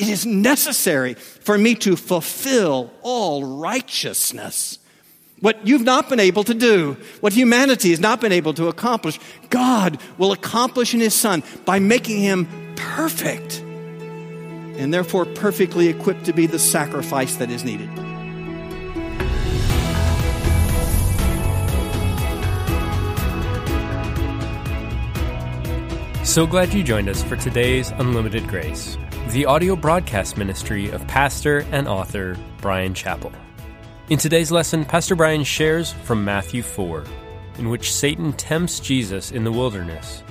it is necessary for me to fulfill all righteousness. What you've not been able to do, what humanity has not been able to accomplish, God will accomplish in His Son by making Him perfect and therefore perfectly equipped to be the sacrifice that is needed. So glad you joined us for today's Unlimited Grace, the audio broadcast ministry of pastor and author Brian Chapell. In today's lesson, Pastor Brian shares from Matthew 4, in which Satan tempts Jesus in the wilderness.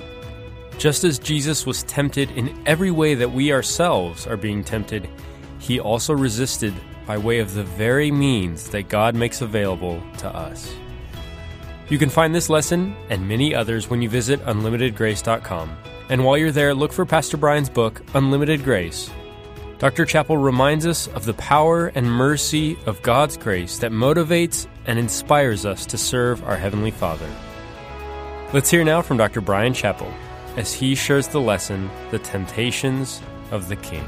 Just as Jesus was tempted in every way that we ourselves are being tempted, he also resisted by way of the very means that God makes available to us. You can find this lesson and many others when you visit unlimitedgrace.com. And while you're there, look for Pastor Brian's book, Unlimited Grace. Dr. Chapell reminds us of the power and mercy of God's grace that motivates and inspires us to serve our Heavenly Father. Let's hear now from Dr. Brian Chapell as he shares the lesson, The Temptations of the King.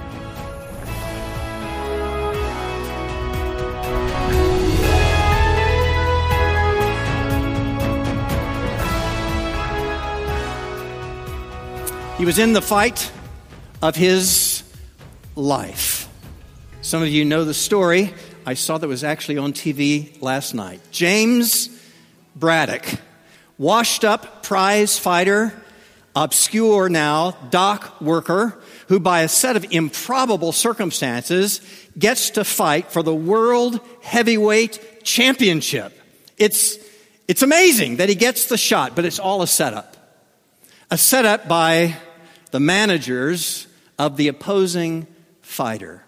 He was in the fight of his life. Some of you know the story. I saw that was actually on TV last night. James Braddock, washed up prize fighter, obscure now dock worker, who by a set of improbable circumstances gets to fight for the world heavyweight championship. It's, it's amazing that he gets the shot, but it's all a setup. A setup by the managers of the opposing fighter.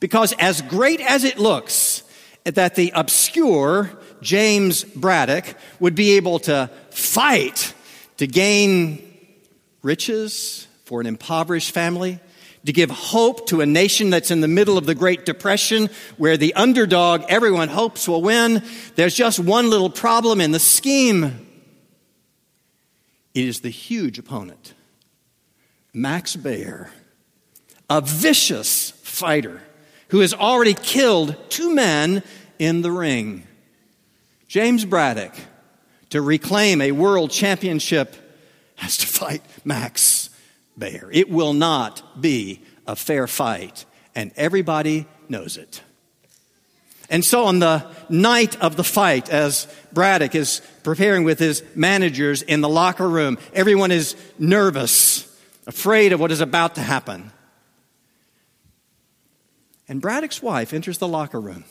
Because as great as it looks that the obscure James Braddock would be able to fight to gain riches for an impoverished family, to give hope to a nation that's in the middle of the Great Depression, where the underdog everyone hopes will win, there's just one little problem in the scheme. It is the huge opponent Max Baer, a vicious fighter who has already killed two men in the ring. James Braddock, to reclaim a world championship, has to fight Max Baer. It will not be a fair fight, and everybody knows it. And so, on the night of the fight, as Braddock is preparing with his managers in the locker room, everyone is nervous afraid of what is about to happen. And Braddock's wife enters the locker room.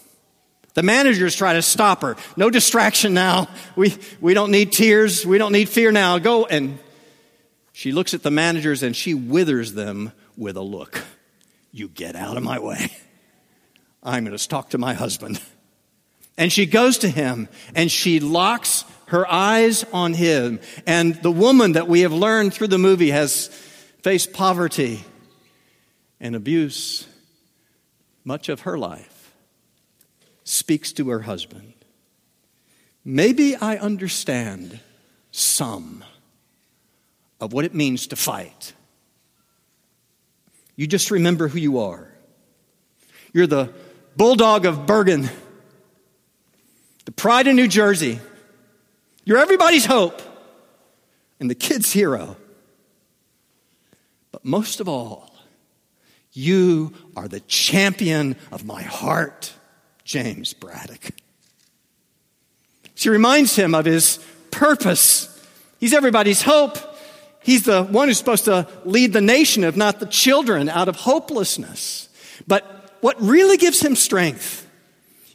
The managers try to stop her. No distraction now. We, we don't need tears. We don't need fear now. Go. And she looks at the managers and she withers them with a look. You get out of my way. I'm going to talk to my husband. And she goes to him and she locks her eyes on him. And the woman that we have learned through the movie has faced poverty and abuse much of her life, speaks to her husband. Maybe I understand some of what it means to fight. You just remember who you are. You're the bulldog of Bergen, the pride of New Jersey. You're everybody's hope and the kid's hero. But most of all, you are the champion of my heart, James Braddock. She reminds him of his purpose. He's everybody's hope. He's the one who's supposed to lead the nation, if not the children, out of hopelessness. But what really gives him strength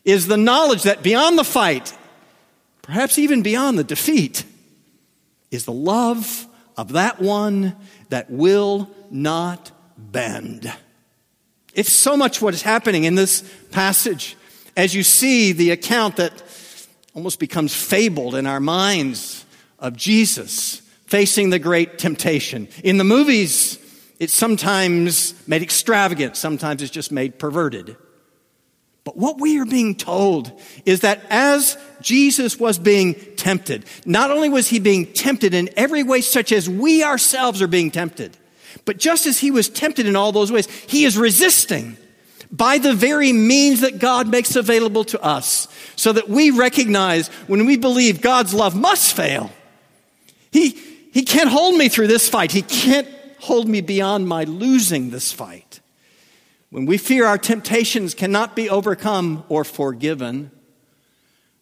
is the knowledge that beyond the fight, perhaps even beyond the defeat, is the love of that one that will not bend. It's so much what is happening in this passage as you see the account that almost becomes fabled in our minds of Jesus facing the great temptation. In the movies, it's sometimes made extravagant, sometimes it's just made perverted. But what we are being told is that as Jesus was being tempted, not only was he being tempted in every way such as we ourselves are being tempted, But just as he was tempted in all those ways, he is resisting by the very means that God makes available to us, so that we recognize when we believe God's love must fail. He, he can't hold me through this fight. He can't hold me beyond my losing this fight. When we fear our temptations cannot be overcome or forgiven,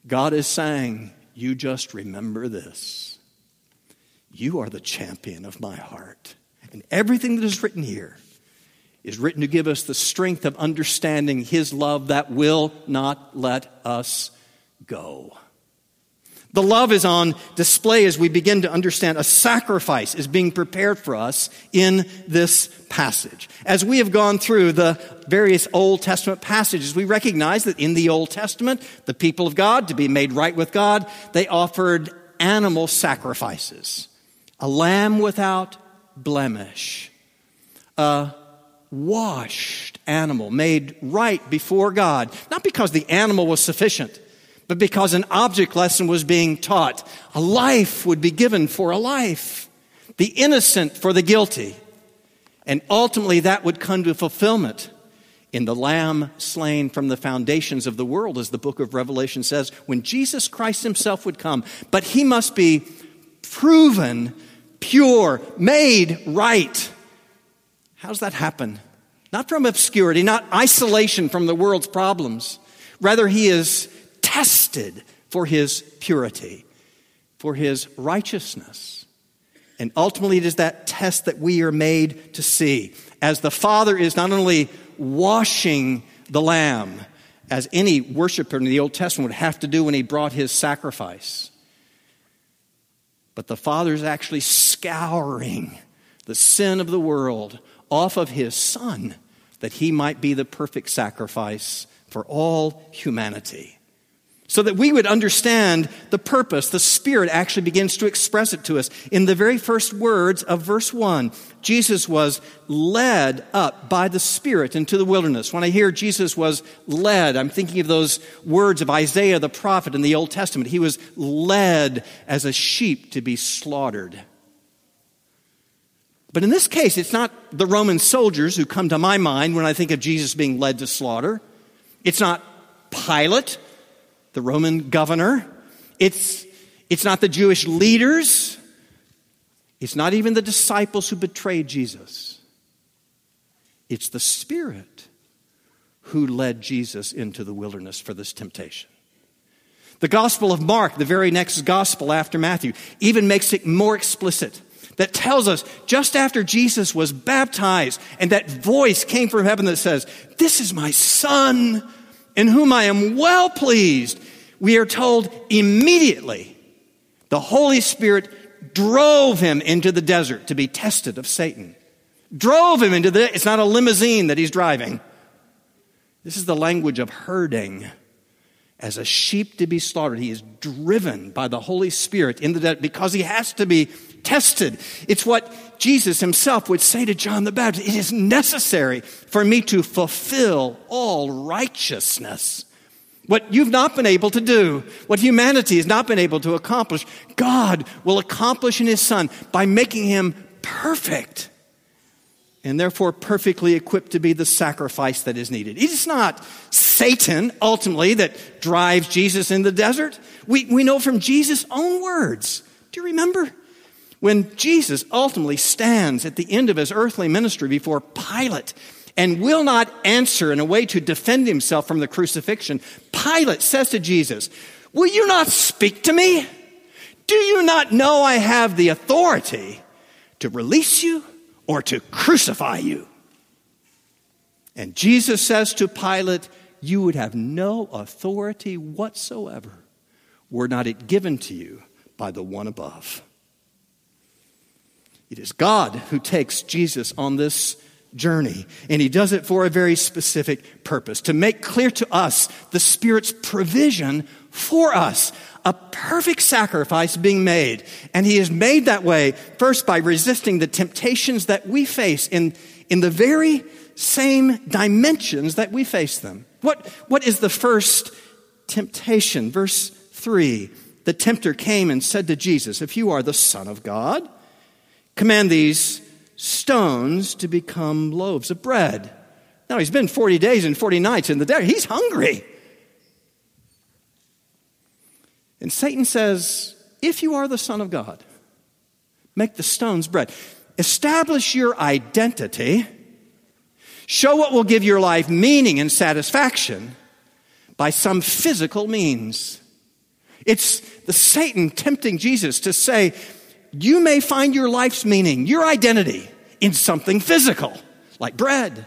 God is saying, You just remember this. You are the champion of my heart. And everything that is written here is written to give us the strength of understanding His love that will not let us go. The love is on display as we begin to understand a sacrifice is being prepared for us in this passage. As we have gone through the various Old Testament passages, we recognize that in the Old Testament, the people of God, to be made right with God, they offered animal sacrifices. A lamb without blemish. A washed animal made right before God. Not because the animal was sufficient but because an object lesson was being taught. A life would be given for a life, the innocent for the guilty. And ultimately, that would come to fulfillment in the Lamb slain from the foundations of the world, as the book of Revelation says, when Jesus Christ himself would come. But he must be proven pure, made right. How does that happen? Not from obscurity, not isolation from the world's problems. Rather, he is tested for his purity, for his righteousness. And ultimately, it is that test that we are made to see. As the Father is not only washing the lamb, as any worshiper in the Old Testament would have to do when he brought his sacrifice, but the Father is actually scouring the sin of the world off of his Son that he might be the perfect sacrifice for all humanity so that we would understand the purpose. The Spirit actually begins to express it to us. In the very first words of verse 1, Jesus was led up by the Spirit into the wilderness. When I hear Jesus was led, I'm thinking of those words of Isaiah the prophet in the Old Testament. He was led as a sheep to be slaughtered. But in this case, it's not the Roman soldiers who come to my mind when I think of Jesus being led to slaughter. It's not Pilate the Roman governor. It's, it's not the Jewish leaders. It's not even the disciples who betrayed Jesus. It's the Spirit who led Jesus into the wilderness for this temptation. The Gospel of Mark, the very next Gospel after Matthew, even makes it more explicit. That tells us just after Jesus was baptized and that voice came from heaven that says, This is my Son in whom I am well pleased. We are told immediately the Holy Spirit drove him into the desert to be tested of Satan. Drove him into the, it's not a limousine that he's driving. This is the language of herding. As a sheep to be slaughtered, he is driven by the Holy Spirit in the desert because he has to be tested. It's what Jesus himself would say to John the Baptist. It is necessary for me to fulfill all righteousness. What you've not been able to do, what humanity has not been able to accomplish, God will accomplish in His Son by making Him perfect and therefore perfectly equipped to be the sacrifice that is needed. It is not Satan ultimately that drives Jesus in the desert. We, we know from Jesus' own words. Do you remember? When Jesus ultimately stands at the end of his earthly ministry before Pilate and will not answer in a way to defend himself from the crucifixion, Pilate says to Jesus, Will you not speak to me? Do you not know I have the authority to release you or to crucify you? And Jesus says to Pilate, You would have no authority whatsoever were not it given to you by the one above. It is God who takes Jesus on this journey. And he does it for a very specific purpose to make clear to us the Spirit's provision for us. A perfect sacrifice being made. And he is made that way first by resisting the temptations that we face in, in the very same dimensions that we face them. What, what is the first temptation? Verse 3 The tempter came and said to Jesus, If you are the Son of God, command these stones to become loaves of bread. Now, he's been 40 days and 40 nights in the desert. He's hungry. And Satan says, If you are the Son of God, make the stones bread. Establish your identity. Show what will give your life meaning and satisfaction by some physical means. It's the Satan tempting Jesus to say, you may find your life's meaning, your identity, in something physical, like bread.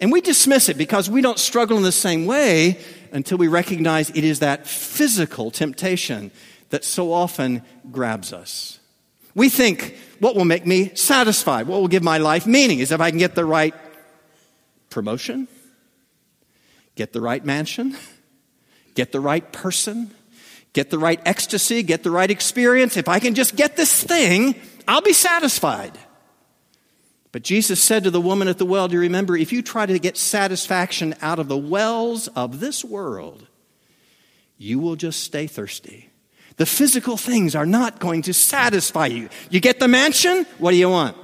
And we dismiss it because we don't struggle in the same way until we recognize it is that physical temptation that so often grabs us. We think what will make me satisfied, what will give my life meaning, is if I can get the right promotion, get the right mansion, get the right person, get the right ecstasy, get the right experience. If I can just get this thing, I'll be satisfied. But Jesus said to the woman at the well, do you remember, if you try to get satisfaction out of the wells of this world, you will just stay thirsty. The physical things are not going to satisfy you. You get the mansion, what do you want?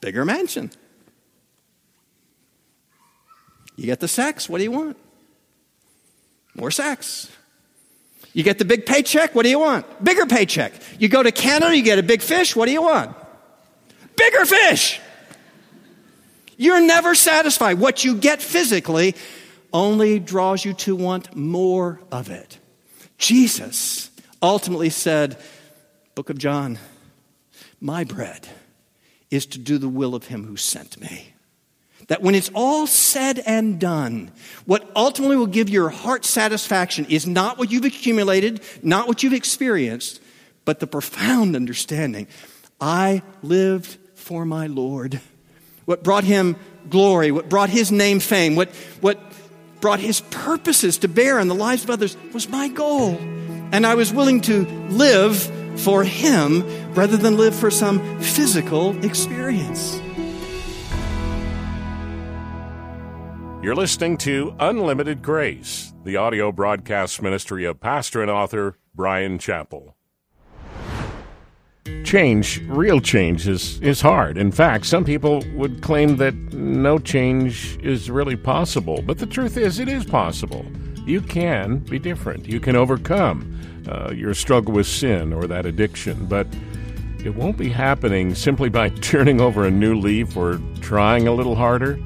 Bigger mansion. You get the sex, what do you want? More sex. You get the big paycheck, what do you want? Bigger paycheck. You go to Canada, you get a big fish, what do you want? Bigger fish. You're never satisfied. What you get physically only draws you to want more of it. Jesus ultimately said, Book of John, my bread is to do the will of him who sent me. That when it's all said and done, what ultimately will give your heart satisfaction is not what you've accumulated, not what you've experienced, but the profound understanding I lived for my Lord. What brought him glory, what brought his name fame, what, what brought his purposes to bear in the lives of others was my goal. And I was willing to live for him rather than live for some physical experience. You're listening to Unlimited Grace, the audio broadcast ministry of pastor and author Brian Chapell. Change, real change, is, is hard. In fact, some people would claim that no change is really possible. But the truth is, it is possible. You can be different. You can overcome uh, your struggle with sin or that addiction. But it won't be happening simply by turning over a new leaf or trying a little harder.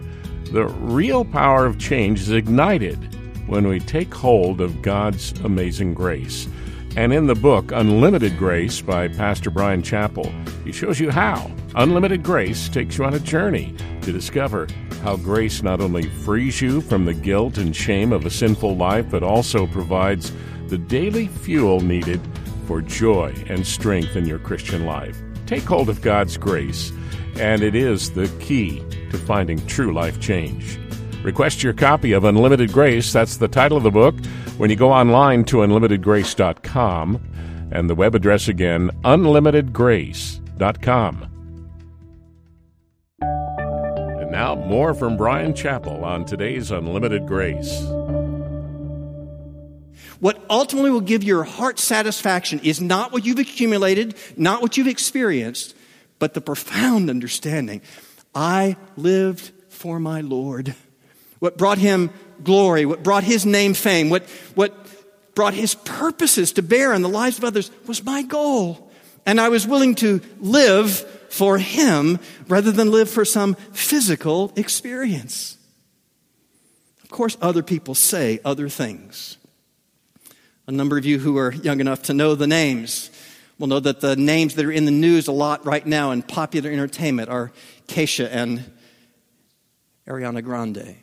The real power of change is ignited when we take hold of God's amazing grace. And in the book, Unlimited Grace by Pastor Brian Chapell, he shows you how. Unlimited Grace takes you on a journey to discover how grace not only frees you from the guilt and shame of a sinful life, but also provides the daily fuel needed for joy and strength in your Christian life. Take hold of God's grace, and it is the key to finding true life change. Request your copy of Unlimited Grace. That's the title of the book. When you go online to unlimitedgrace.com, and the web address again, unlimitedgrace.com. And now, more from Brian Chapell on today's Unlimited Grace. What ultimately will give your heart satisfaction is not what you've accumulated, not what you've experienced, but the profound understanding I lived for my Lord. What brought him glory, what brought his name fame, what, what brought his purposes to bear in the lives of others was my goal. And I was willing to live for him rather than live for some physical experience. Of course, other people say other things. A number of you who are young enough to know the names will know that the names that are in the news a lot right now in popular entertainment are Kesha and Ariana Grande.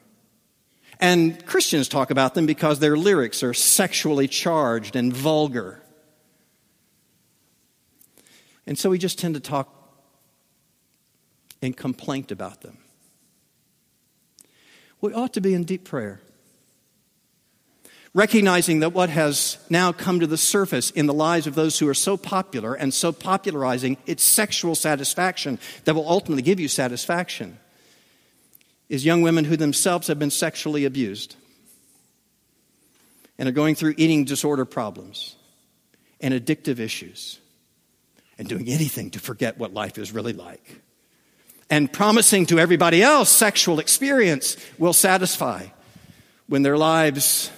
And Christians talk about them because their lyrics are sexually charged and vulgar. And so we just tend to talk in complaint about them. We ought to be in deep prayer recognizing that what has now come to the surface in the lives of those who are so popular and so popularizing its sexual satisfaction that will ultimately give you satisfaction is young women who themselves have been sexually abused and are going through eating disorder problems and addictive issues and doing anything to forget what life is really like. and promising to everybody else sexual experience will satisfy when their lives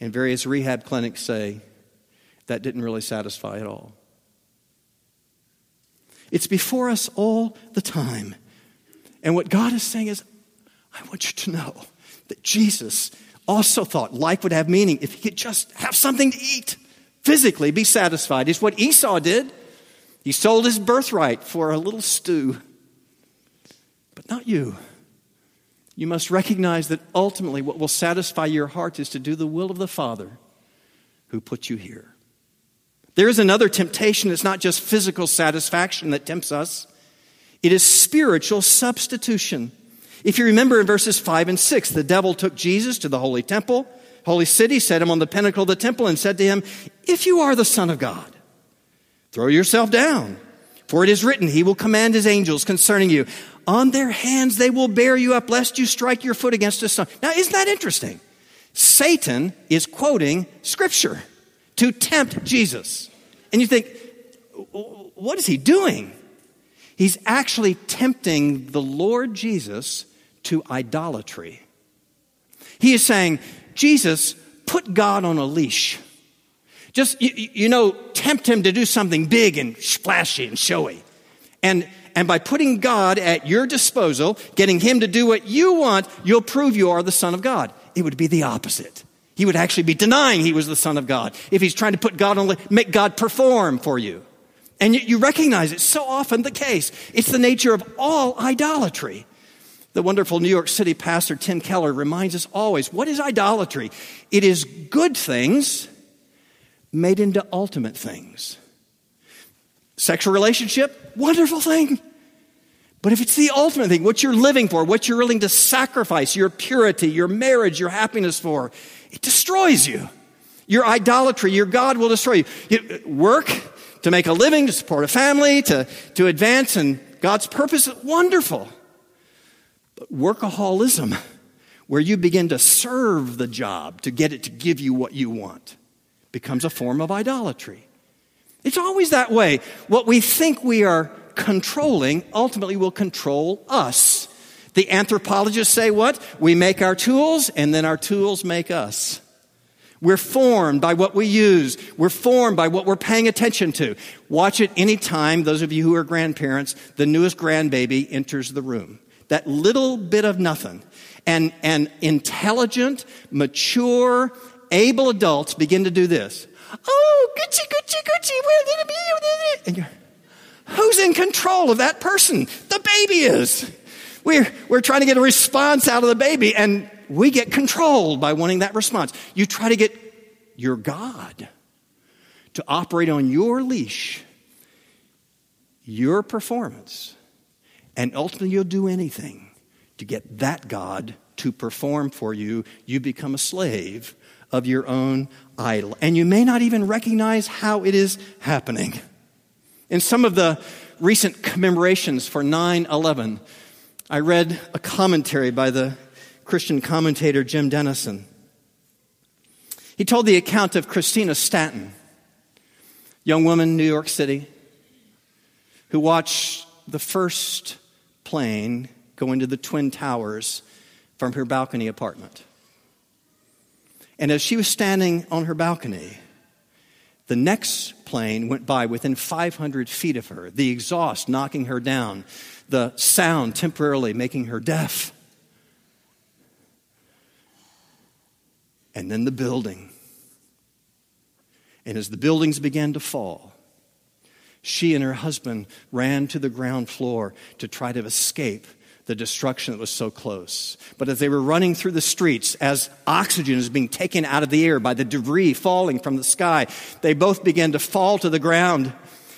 in various rehab clinics say that didn't really satisfy at all. It's before us all the time. And what God is saying is, I want you to know that Jesus also thought life would have meaning if he could just have something to eat, physically be satisfied. It's what Esau did. He sold his birthright for a little stew. But not you. You must recognize that ultimately what will satisfy your heart is to do the will of the Father who put you here. There is another temptation. It's not just physical satisfaction that tempts us, it is spiritual substitution. If you remember in verses 5 and 6, the devil took Jesus to the holy temple, holy city, set him on the pinnacle of the temple, and said to him, If you are the Son of God, throw yourself down. For it is written, He will command His angels concerning you. On their hands they will bear you up, lest you strike your foot against a stone. Now, isn't that interesting? Satan is quoting Scripture to tempt Jesus. And you think, what is he doing? He's actually tempting the Lord Jesus to idolatry. He is saying, Jesus, put God on a leash. Just, you, you, know, tempt him to do something big and splashy and showy. And, and by putting God at your disposal, getting him to do what you want, you'll prove you are the Son of God. It would be the opposite. He would actually be denying he was the Son of God if he's trying to put God on, make God perform for you. And you, you recognize it's so often the case. It's the nature of all idolatry. The wonderful New York City pastor Tim Keller reminds us always what is idolatry? It is good things made into ultimate things. Sexual relationship, wonderful thing. But if it's the ultimate thing, what you're living for, what you're willing to sacrifice, your purity, your marriage, your happiness for, it destroys you. Your idolatry, your God will destroy you. you work to make a living, to support a family, to, to advance in God's purpose, is wonderful. But workaholism, where you begin to serve the job to get it to give you what you want, becomes a form of idolatry. It's always that way. What we think we are controlling ultimately will control us. The anthropologists say what? We make our tools and then our tools make us. We're formed by what we use. We're formed by what we're paying attention to. Watch it anytime, those of you who are grandparents, the newest grandbaby enters the room. That little bit of nothing. And, and intelligent, mature, able adults begin to do this. Oh, Gucci, Gucci, Gucci? And you're, who's in control of that person? The baby is. We're, we're trying to get a response out of the baby, and we get controlled by wanting that response. You try to get your God to operate on your leash, your performance, and ultimately you'll do anything to get that God to perform for you. You become a slave of your own idol. And you may not even recognize how it is happening. In some of the recent commemorations for 9 11, I read a commentary by the Christian commentator Jim Denison. He told the account of Christina Stanton, young woman, in New York City, who watched the first plane go into the Twin Towers from her balcony apartment. And as she was standing on her balcony, the next plane went by within 500 feet of her, the exhaust knocking her down, the sound temporarily making her deaf. And then the building. And as the buildings began to fall, she and her husband ran to the ground floor to try to escape the destruction that was so close. But as they were running through the streets, as oxygen is being taken out of the air by the debris falling from the sky, they both began to fall to the ground.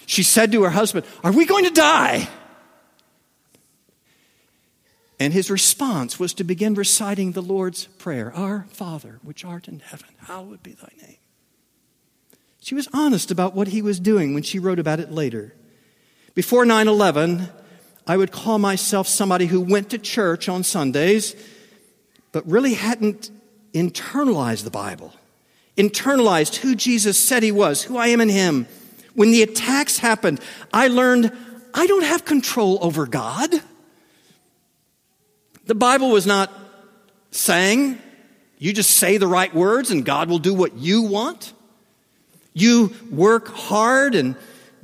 She said to her husband, Are we going to die? And his response was to begin reciting the Lord's Prayer Our Father, which art in heaven, hallowed be thy name. She was honest about what he was doing when she wrote about it later. Before 9 11, I would call myself somebody who went to church on Sundays, but really hadn't internalized the Bible, internalized who Jesus said he was, who I am in him. When the attacks happened, I learned I don't have control over God. The Bible was not saying you just say the right words and God will do what you want. You work hard and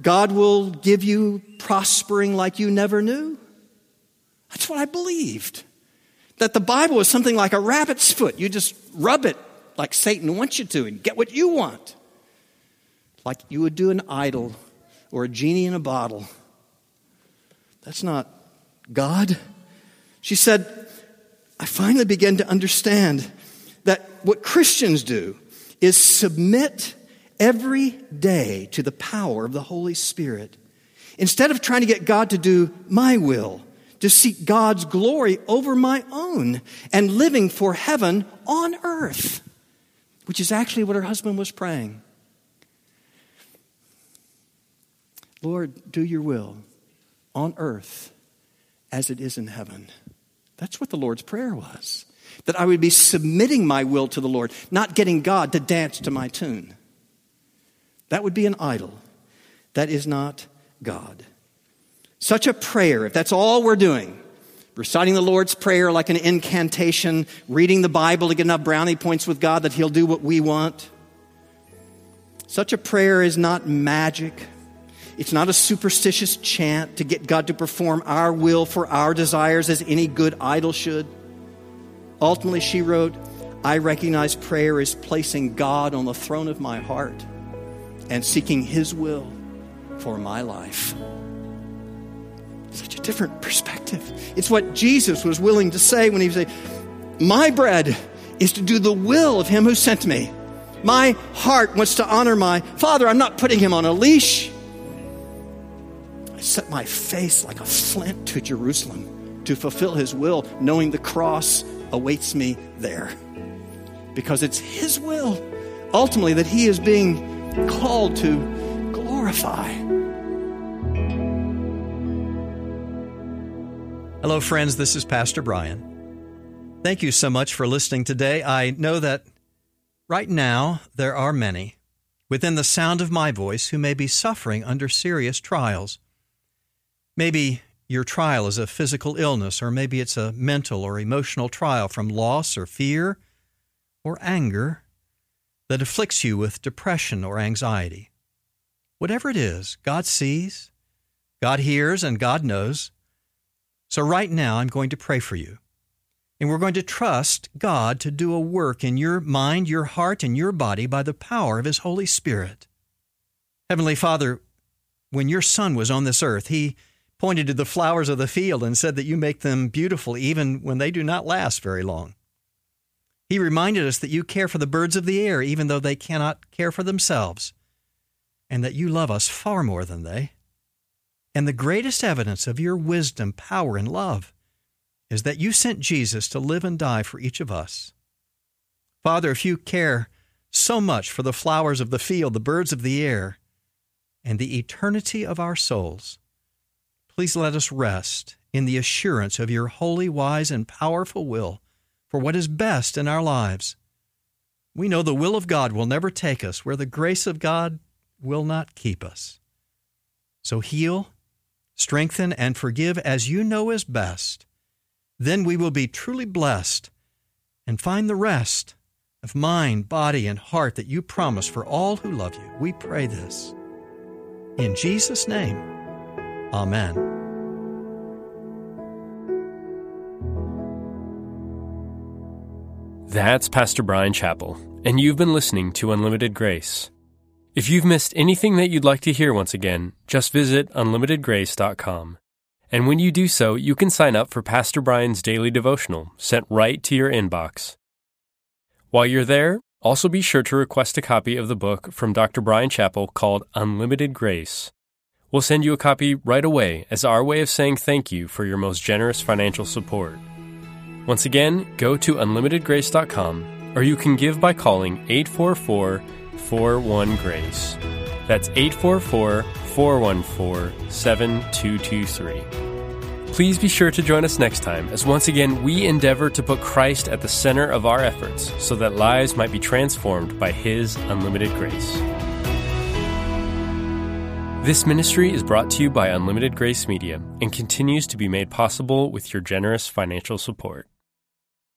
God will give you prospering like you never knew. That's what I believed. That the Bible was something like a rabbit's foot. You just rub it like Satan wants you to and get what you want. Like you would do an idol or a genie in a bottle. That's not God. She said, I finally began to understand that what Christians do is submit every day to the power of the Holy Spirit. Instead of trying to get God to do my will, to seek God's glory over my own and living for heaven on earth, which is actually what her husband was praying. Lord, do your will on earth as it is in heaven. That's what the Lord's prayer was. That I would be submitting my will to the Lord, not getting God to dance to my tune. That would be an idol. That is not God. Such a prayer, if that's all we're doing, reciting the Lord's Prayer like an incantation, reading the Bible to get enough brownie points with God that He'll do what we want. Such a prayer is not magic. It's not a superstitious chant to get God to perform our will for our desires as any good idol should. Ultimately, she wrote, I recognize prayer is placing God on the throne of my heart and seeking His will for my life. Such a different perspective. It's what Jesus was willing to say when he said, My bread is to do the will of Him who sent me. My heart wants to honor my Father. I'm not putting Him on a leash. I set my face like a flint to Jerusalem to fulfill His will, knowing the cross awaits me there. Because it's His will, ultimately, that He is being called to glorify. Hello, friends. This is Pastor Brian. Thank you so much for listening today. I know that right now there are many within the sound of my voice who may be suffering under serious trials. Maybe your trial is a physical illness, or maybe it's a mental or emotional trial from loss or fear or anger that afflicts you with depression or anxiety. Whatever it is, God sees, God hears, and God knows. So, right now, I'm going to pray for you. And we're going to trust God to do a work in your mind, your heart, and your body by the power of His Holy Spirit. Heavenly Father, when your Son was on this earth, He pointed to the flowers of the field and said that you make them beautiful even when they do not last very long. He reminded us that you care for the birds of the air, even though they cannot care for themselves, and that you love us far more than they. And the greatest evidence of your wisdom, power, and love is that you sent Jesus to live and die for each of us. Father, if you care so much for the flowers of the field, the birds of the air, and the eternity of our souls, please let us rest in the assurance of your holy, wise, and powerful will for what is best in our lives. We know the will of God will never take us where the grace of God will not keep us. So heal, strengthen, and forgive as you know is best. Then we will be truly blessed and find the rest of mind, body, and heart that you promise for all who love you. We pray this. In Jesus' name, Amen. That's Pastor Brian Chapell, and you've been listening to Unlimited Grace. If you've missed anything that you'd like to hear once again, just visit unlimitedgrace.com. And when you do so, you can sign up for Pastor Brian's daily devotional sent right to your inbox. While you're there, also be sure to request a copy of the book from Dr. Brian Chapell called Unlimited Grace. We'll send you a copy right away as our way of saying thank you for your most generous financial support. Once again, go to unlimitedgrace.com or you can give by calling 844 41 Grace. That's 844 414 7223. Please be sure to join us next time as once again we endeavor to put Christ at the center of our efforts so that lives might be transformed by His unlimited grace. This ministry is brought to you by Unlimited Grace Media and continues to be made possible with your generous financial support.